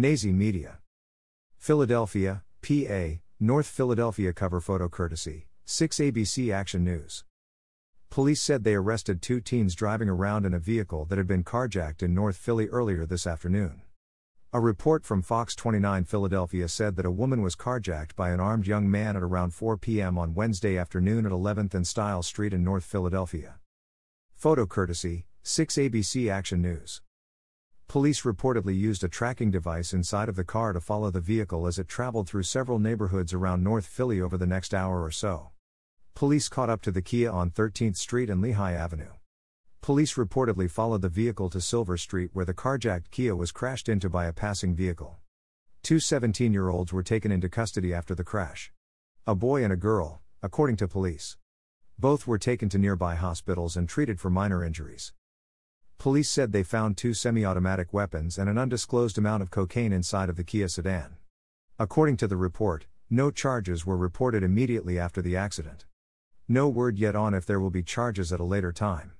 Nazi Media. Philadelphia, PA, North Philadelphia cover photo courtesy, 6 ABC Action News. Police said they arrested two teens driving around in a vehicle that had been carjacked in North Philly earlier this afternoon. A report from Fox 29 Philadelphia said that a woman was carjacked by an armed young man at around 4 p.m. on Wednesday afternoon at 11th and Stiles Street in North Philadelphia. Photo courtesy 6 ABC Action News. Police reportedly used a tracking device inside of the car to follow the vehicle as it traveled through several neighborhoods around North Philly over the next hour or so. Police caught up to the Kia on 13th Street and Lehigh Avenue. Police reportedly followed the vehicle to Silver Street where the carjacked Kia was crashed into by a passing vehicle. Two 17 year olds were taken into custody after the crash. A boy and a girl, according to police. Both were taken to nearby hospitals and treated for minor injuries. Police said they found two semi automatic weapons and an undisclosed amount of cocaine inside of the Kia sedan. According to the report, no charges were reported immediately after the accident. No word yet on if there will be charges at a later time.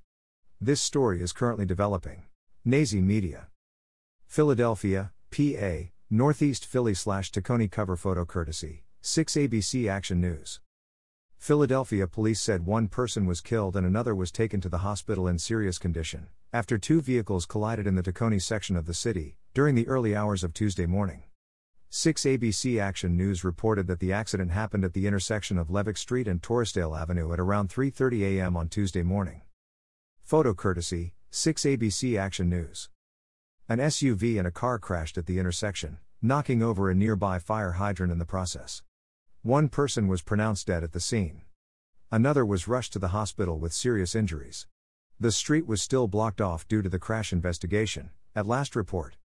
This story is currently developing. Nazi Media. Philadelphia, PA, Northeast Philly slash Tacony cover photo courtesy, 6 ABC Action News. Philadelphia police said one person was killed and another was taken to the hospital in serious condition, after two vehicles collided in the Tacony section of the city, during the early hours of Tuesday morning. 6 ABC Action News reported that the accident happened at the intersection of Levick Street and Torresdale Avenue at around 3:30 a.m. on Tuesday morning. Photo courtesy 6 ABC Action News. An SUV and a car crashed at the intersection, knocking over a nearby fire hydrant in the process. One person was pronounced dead at the scene. Another was rushed to the hospital with serious injuries. The street was still blocked off due to the crash investigation, at last report.